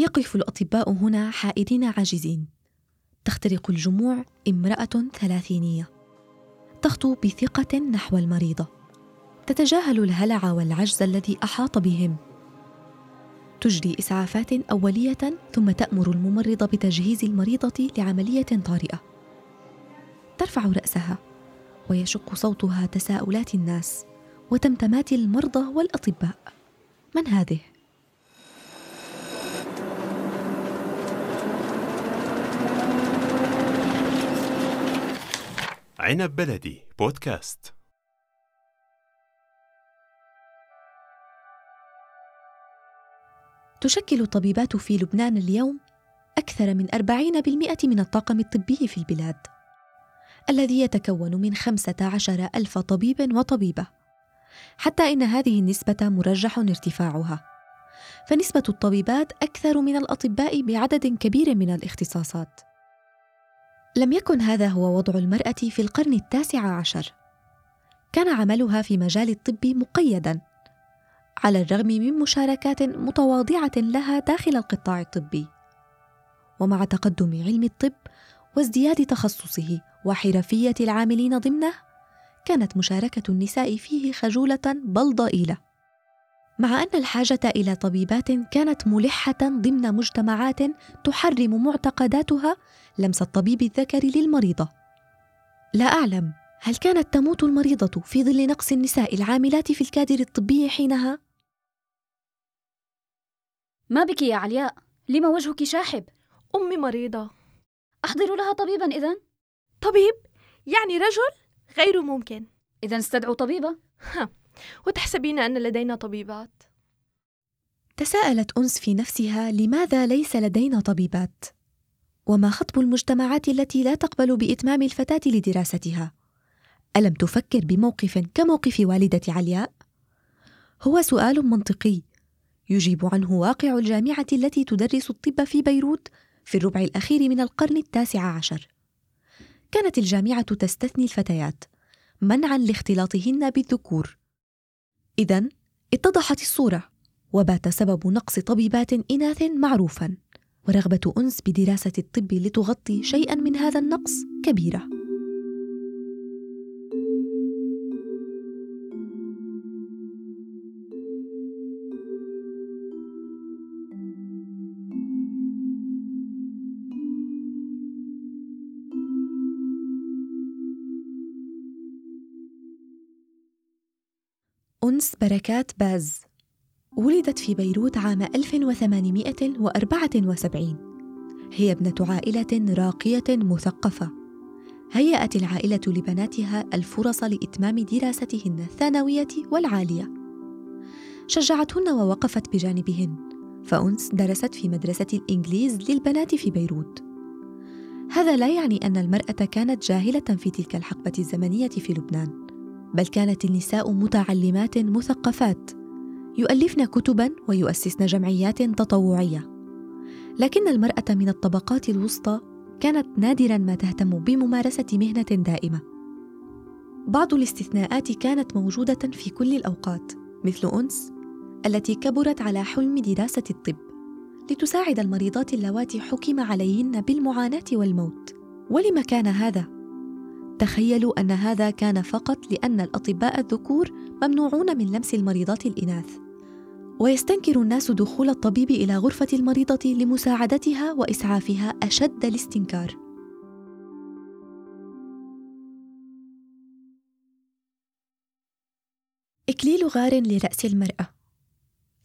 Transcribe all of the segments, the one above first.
يقف الأطباء هنا حائرين عاجزين. تخترق الجموع امرأة ثلاثينية. تخطو بثقة نحو المريضة. تتجاهل الهلع والعجز الذي أحاط بهم. تجري إسعافات أولية ثم تأمر الممرضة بتجهيز المريضة لعملية طارئة. ترفع رأسها ويشق صوتها تساؤلات الناس وتمتمات المرضى والأطباء. من هذه؟ عنب بلدي بودكاست. تشكل الطبيبات في لبنان اليوم أكثر من 40% من الطاقم الطبي في البلاد الذي يتكون من 15 ألف طبيب وطبيبة. حتى إن هذه النسبة مرجح ارتفاعها فنسبة الطبيبات أكثر من الأطباء بعدد كبير من الاختصاصات. لم يكن هذا هو وضع المرأة في القرن التاسع عشر. كان عملها في مجال الطب مقيدا على الرغم من مشاركات متواضعة لها داخل القطاع الطبي. ومع تقدم علم الطب وازدياد تخصصه وحرفية العاملين ضمنه كانت مشاركة النساء فيه خجولة بل ضئيلة. مع أن الحاجة إلى طبيبات كانت ملحة ضمن مجتمعات تحرم معتقداتها لمس الطبيب الذكر للمريضة لا أعلم هل كانت تموت المريضة في ظل نقص النساء العاملات في الكادر الطبي حينها؟ ما بك يا علياء لما وجهك شاحب؟ أمي مريضة أحضر لها طبيبا إذن طبيب؟ يعني رجل؟ غير ممكن إذا استدعوا طبيبة وتحسبين أن لدينا طبيبات تساءلت أنس في نفسها لماذا ليس لدينا طبيبات؟ وما خطب المجتمعات التي لا تقبل بإتمام الفتاة لدراستها؟ ألم تفكر بموقف كموقف والدة علياء؟ هو سؤال منطقي يجيب عنه واقع الجامعة التي تدرس الطب في بيروت في الربع الأخير من القرن التاسع عشر. كانت الجامعة تستثني الفتيات منعا لاختلاطهن بالذكور. إذا اتضحت الصورة، وبات سبب نقص طبيبات إناث معروفا، ورغبة أنس بدراسة الطب لتغطي شيئا من هذا النقص كبيرة. أنس بركات باز. ولدت في بيروت عام 1874 هي ابنة عائلة راقية مثقفة. هيأت العائلة لبناتها الفرص لإتمام دراستهن الثانوية والعالية. شجعتهن ووقفت بجانبهن. فأنس درست في مدرسة الإنجليز للبنات في بيروت. هذا لا يعني أن المرأة كانت جاهلة في تلك الحقبة الزمنية في لبنان. بل كانت النساء متعلمات مثقفات. يؤلفن كتبا ويؤسسن جمعيات تطوعية. لكن المرأة من الطبقات الوسطى كانت نادرا ما تهتم بممارسة مهنة دائمة. بعض الاستثناءات كانت موجودة في كل الأوقات مثل أنس التي كبرت على حلم دراسة الطب لتساعد المريضات اللواتي حكم عليهن بالمعاناة والموت. ولم كان هذا تخيلوا أن هذا كان فقط لأن الأطباء الذكور ممنوعون من لمس المريضات الإناث. ويستنكر الناس دخول الطبيب إلى غرفة المريضة لمساعدتها وإسعافها أشد الاستنكار. إكليل غار لرأس المرأة.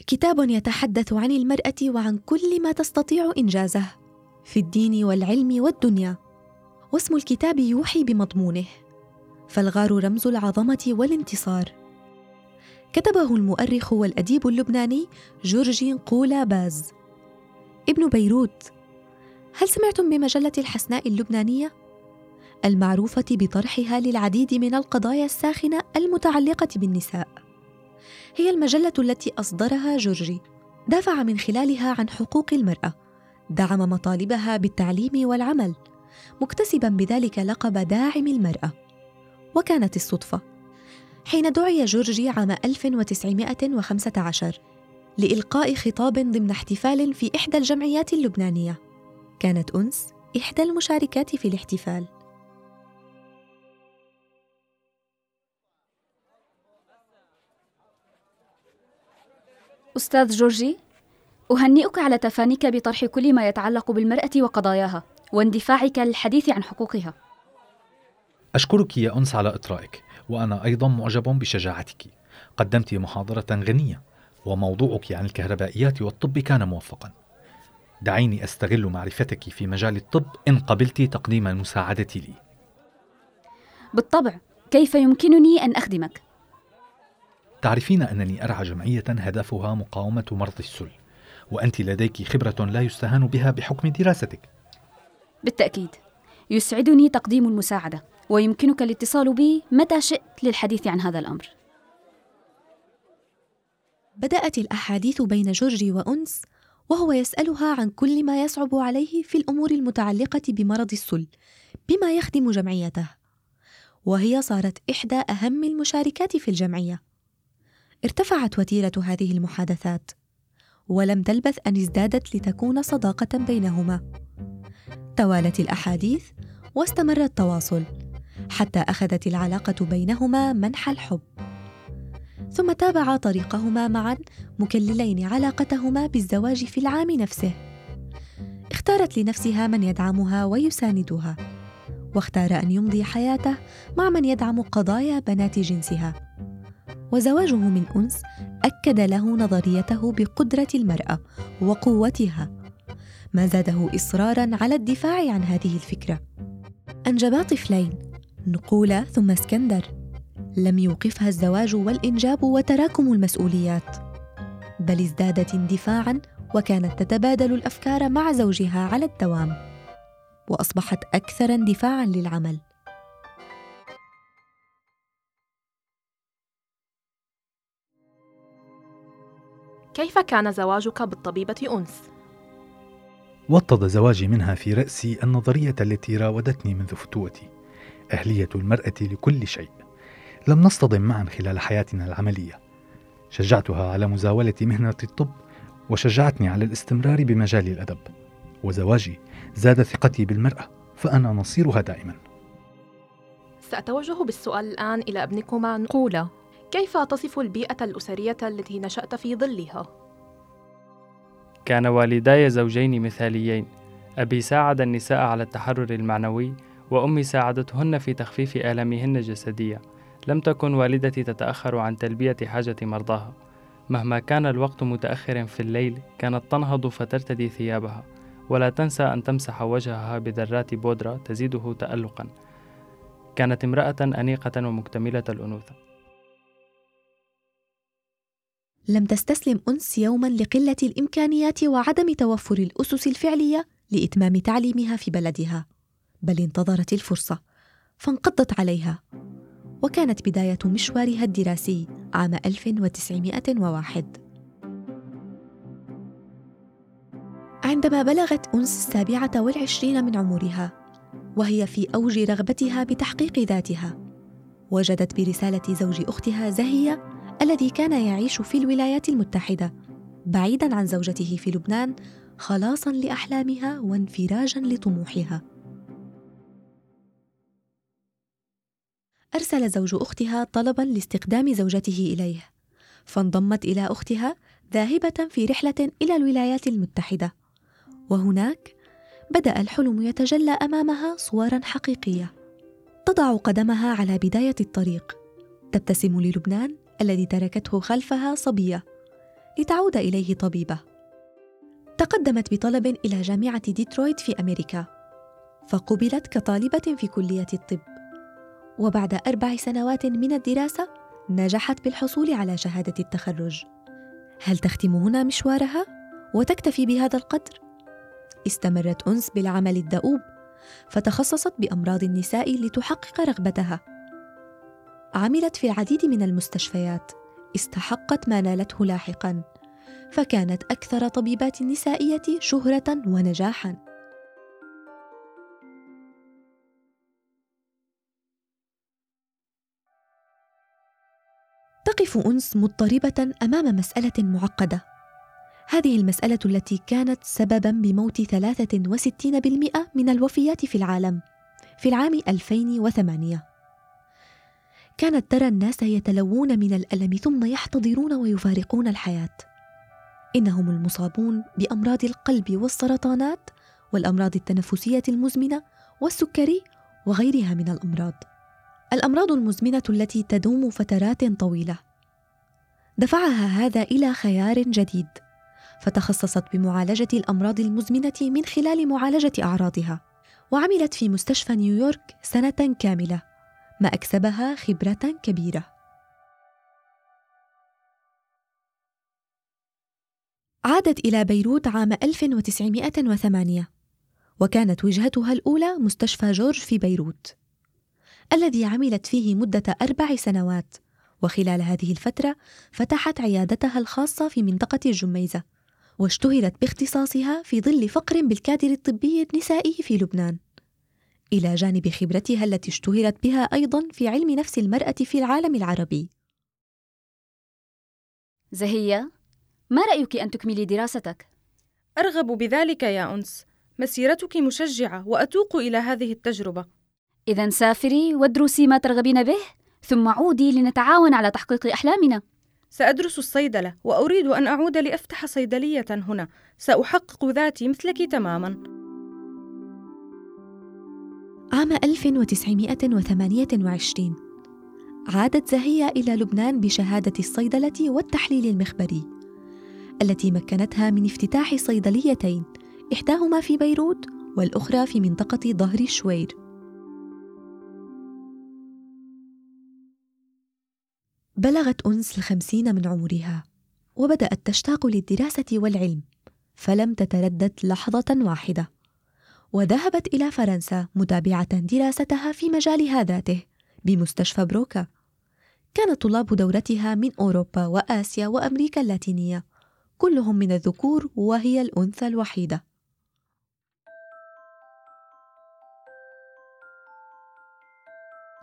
كتاب يتحدث عن المرأة وعن كل ما تستطيع إنجازه في الدين والعلم والدنيا. واسم الكتاب يوحي بمضمونه. فالغار رمز العظمة والانتصار. كتبه المؤرخ والأديب اللبناني جورجي قولا باز. ابن بيروت. هل سمعتم بمجلة الحسناء اللبنانية؟ المعروفة بطرحها للعديد من القضايا الساخنة المتعلقة بالنساء. هي المجلة التي أصدرها جورجي دافع من خلالها عن حقوق المرأة. دعم مطالبها بالتعليم والعمل. مكتسبا بذلك لقب داعم المرأة. وكانت الصدفة. حين دعي جورجي عام 1915 لإلقاء خطاب ضمن احتفال في إحدى الجمعيات اللبنانية. كانت أنس إحدى المشاركات في الاحتفال. أستاذ جورجي أهنئك على تفانيك بطرح كل ما يتعلق بالمرأة وقضاياها. واندفاعك للحديث عن حقوقها. أشكرك يا أنس على إطرائك وأنا أيضا معجب بشجاعتك. قدمت محاضرة غنية وموضوعك عن الكهربائيات والطب كان موفقا. دعيني أستغل معرفتك في مجال الطب إن قبلت تقديم المساعدة لي. بالطبع كيف يمكنني أن أخدمك؟ تعرفين أنني أرعى جمعية هدفها مقاومة مرض السل وأنت لديك خبرة لا يستهان بها بحكم دراستك. بالتأكيد. يسعدني تقديم المساعدة ويمكنك الاتصال بي متى شئت للحديث عن هذا الأمر. بدأت الأحاديث بين جورجي وأنس وهو يسألها عن كل ما يصعب عليه في الأمور المتعلقة بمرض السل بما يخدم جمعيته. وهي صارت إحدى أهم المشاركات في الجمعية. ارتفعت وتيرة هذه المحادثات ولم تلبث أن ازدادت لتكون صداقة بينهما. توالت الأحاديث واستمر التواصل حتى أخذت العلاقة بينهما منح الحب. ثم تابعا طريقهما معا مكللين علاقتهما بالزواج في العام نفسه. اختارت لنفسها من يدعمها ويساندها واختار أن يمضي حياته مع من يدعم قضايا بنات جنسها. وزواجه من أنس أكد له نظريته بقدرة المرأة وقوتها. ما زاده إصرارا على الدفاع عن هذه الفكرة. أنجبا طفلين نقوله ثم اسكندر. لم يوقفها الزواج والإنجاب وتراكم المسؤوليات. بل ازدادت اندفاعا وكانت تتبادل الأفكار مع زوجها على الدوام. وأصبحت أكثر اندفاعا للعمل. كيف كان زواجك بالطبيبة أنس؟ وطد زواجي منها في رأسي النظرية التي راودتني منذ فتوتي أهلية المرأة لكل شيء. لم نصطدم معا خلال حياتنا العملية. شجعتها على مزاولة مهنة الطب وشجعتني على الاستمرار بمجال الأدب. وزواجي زاد ثقتي بالمرأة فأنا نصيرها دائما. سأتوجه بالسؤال الآن إلى ابنكما نقولة كيف تصف البيئة الأسرية التي نشأت في ظلها؟ كان والداي زوجين مثاليين. أبي ساعد النساء على التحرر المعنوي وأمي ساعدتهن في تخفيف آلامهن الجسدية لم تكن والدتي تتأخر عن تلبية حاجة مرضاها. مهما كان الوقت متأخر في الليل كانت تنهض فترتدي ثيابها. ولا تنسى أن تمسح وجهها بذرات بودرة تزيده تألقا. كانت امرأة أنيقة ومكتملة الأنوثة. لم تستسلم أنس يوما لقلة الإمكانيات وعدم توفر الأسس الفعلية لإتمام تعليمها في بلدها بل انتظرت الفرصة فانقضت عليها. وكانت بداية مشوارها الدراسي عام 1901 عندما بلغت أنس السابعة والعشرين من عمرها وهي في أوج رغبتها بتحقيق ذاتها وجدت برسالة زوج أختها زهية الذي كان يعيش في الولايات المتحدة بعيدا عن زوجته في لبنان خلاصا لأحلامها وانفراجا لطموحها. أرسل زوج أختها طلبا لاستقدام زوجته إليه فانضمت إلى أختها ذاهبة في رحلة إلى الولايات المتحدة. وهناك بدأ الحلم يتجلى أمامها صورا حقيقية تضع قدمها على بداية الطريق تبتسم للبنان الذي تركته خلفها صبية لتعود إليه طبيبة. تقدمت بطلب إلى جامعة ديترويت في أمريكا فقبلت كطالبة في كلية الطب. وبعد أربع سنوات من الدراسة نجحت بالحصول على شهادة التخرج. هل تختم هنا مشوارها؟ وتكتفي بهذا القدر؟ استمرت أنس بالعمل الدؤوب فتخصصت بأمراض النساء لتحقق رغبتها. عملت في العديد من المستشفيات استحقت ما نالته لاحقا فكانت أكثر طبيبات النسائية شهرة ونجاحا. تقف أنس مضطربة أمام مسألة معقدة. هذه المسألة التي كانت سببا بموت 63% من الوفيات في العالم في العام 2008 كانت ترى الناس يتلوون من الألم ثم يحتضرون ويفارقون الحياة. إنهم المصابون بأمراض القلب والسرطانات والأمراض التنفسية المزمنة والسكري وغيرها من الأمراض. الأمراض المزمنة التي تدوم فترات طويلة. دفعها هذا إلى خيار جديد فتخصصت بمعالجة الأمراض المزمنة من خلال معالجة أعراضها وعملت في مستشفى نيويورك سنة كاملة. ما أكسبها خبرة كبيرة. عادت إلى بيروت عام 1908 وكانت وجهتها الأولى مستشفى جورج في بيروت الذي عملت فيه مدة أربع سنوات وخلال هذه الفترة فتحت عيادتها الخاصة في منطقة الجميزة واشتهرت باختصاصها في ظل فقر بالكادر الطبي النسائي في لبنان. إلى جانب خبرتها التي اشتهرت بها أيضا في علم نفس المرأة في العالم العربي. زهية ما رأيك أن تكملي دراستك؟ أرغب بذلك يا أنس. مسيرتك مشجعة وأتوق إلى هذه التجربة. إذا سافري وادرسي ما ترغبين به ثم عودي لنتعاون على تحقيق أحلامنا. سأدرس الصيدلة وأريد أن أعود لأفتح صيدلية هنا. سأحقق ذاتي مثلك تماما. عام 1928 عادت زهية إلى لبنان بشهادة الصيدلة والتحليل المخبري التي مكنتها من افتتاح صيدليتين إحداهما في بيروت والأخرى في منطقة ظهر الشوير. بلغت أنس الخمسين من عمرها وبدأت تشتاق للدراسة والعلم فلم تتردد لحظة واحدة. وذهبت إلى فرنسا متابعة دراستها في مجالها ذاته بمستشفى بروكا. كان طلاب دورتها من أوروبا وآسيا وأمريكا اللاتينية. كلهم من الذكور وهي الأنثى الوحيدة.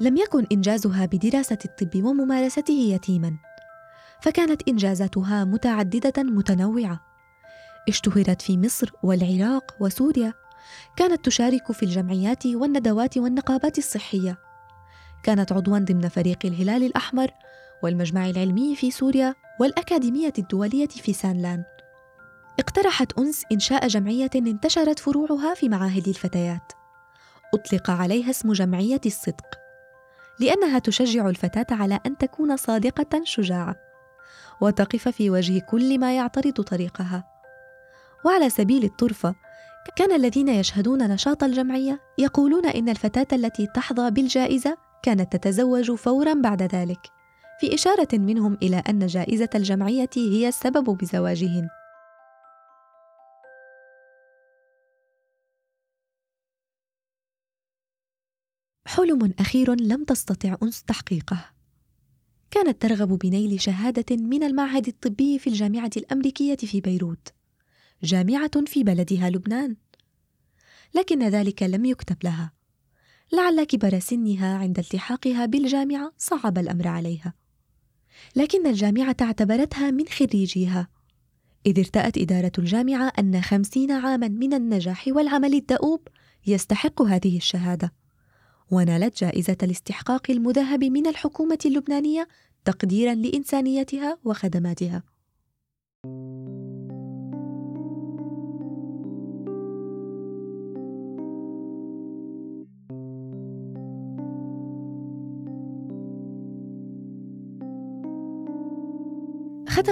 لم يكن إنجازها بدراسة الطب وممارسته يتيما فكانت إنجازاتها متعددة متنوعة. اشتهرت في مصر والعراق وسوريا كانت تشارك في الجمعيات والندوات والنقابات الصحية. كانت عضوا ضمن فريق الهلال الأحمر والمجمع العلمي في سوريا والأكاديمية الدولية في سانلان. اقترحت أنس إنشاء جمعية انتشرت فروعها في معاهد الفتيات. أطلق عليها اسم جمعية الصدق لأنها تشجع الفتاة على أن تكون صادقة شجاعة وتقف في وجه كل ما يعترض طريقها. وعلى سبيل الطرفة كان الذين يشهدون نشاط الجمعية يقولون إن الفتاة التي تحظى بالجائزة كانت تتزوج فورا بعد ذلك في إشارة منهم إلى أن جائزة الجمعية هي السبب بزواجهن. حلم أخير لم تستطع أنس تحقيقه. كانت ترغب بنيل شهادة من المعهد الطبي في الجامعة الأمريكية في بيروت. جامعة في بلدها لبنان. لكن ذلك لم يكتب لها. لعل كبر سنها عند التحاقها بالجامعة صعب الأمر عليها. لكن الجامعة اعتبرتها من خريجيها. إذ ارتأت إدارة الجامعة أن خمسين عاما من النجاح والعمل الدؤوب يستحق هذه الشهادة. ونالت جائزة الاستحقاق المذهب من الحكومة اللبنانية تقديرا لإنسانيتها وخدماتها.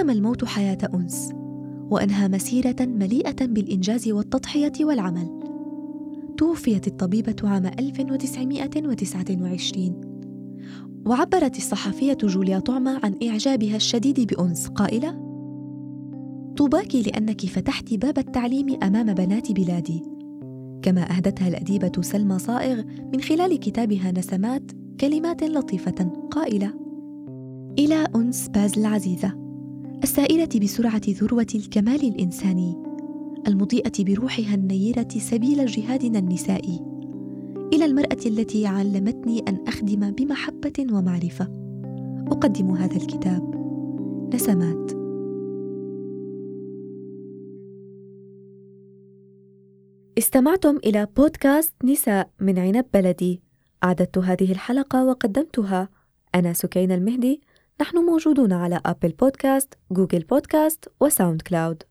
ختم الموت حياة أنس وأنهى مسيرة مليئة بالإنجاز والتضحية والعمل. توفيت الطبيبة عام 1929 وعبرت الصحفية جوليا طعمة عن إعجابها الشديد بأنس قائلة: طوباك لأنك فتحت باب التعليم أمام بنات بلادي. كما أهدتها الأديبة سلمى صائغ من خلال كتابها نسمات كلمات لطيفة قائلة: إلى أنس باز العزيزة. السائرة بسرعة ذروة الكمال الإنساني المضيئة بروحها النيرة سبيل جهادنا النسائي إلى المرأة التي علمتني أن أخدم بمحبة ومعرفة. أقدم هذا الكتاب. نسمات. استمعتم إلى بودكاست نساء من عنب بلدي. أعددت هذه الحلقة وقدمتها أنا سكينة المهدي. نحن موجودون على Apple Podcast، Google Podcast و SoundCloud